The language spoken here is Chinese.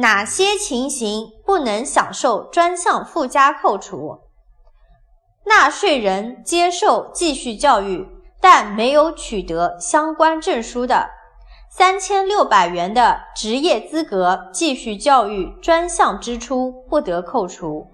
哪些情形不能享受专项附加扣除？纳税人接受继续教育但没有取得相关证书的。三千六百元的职业资格继续教育专项支出不得扣除。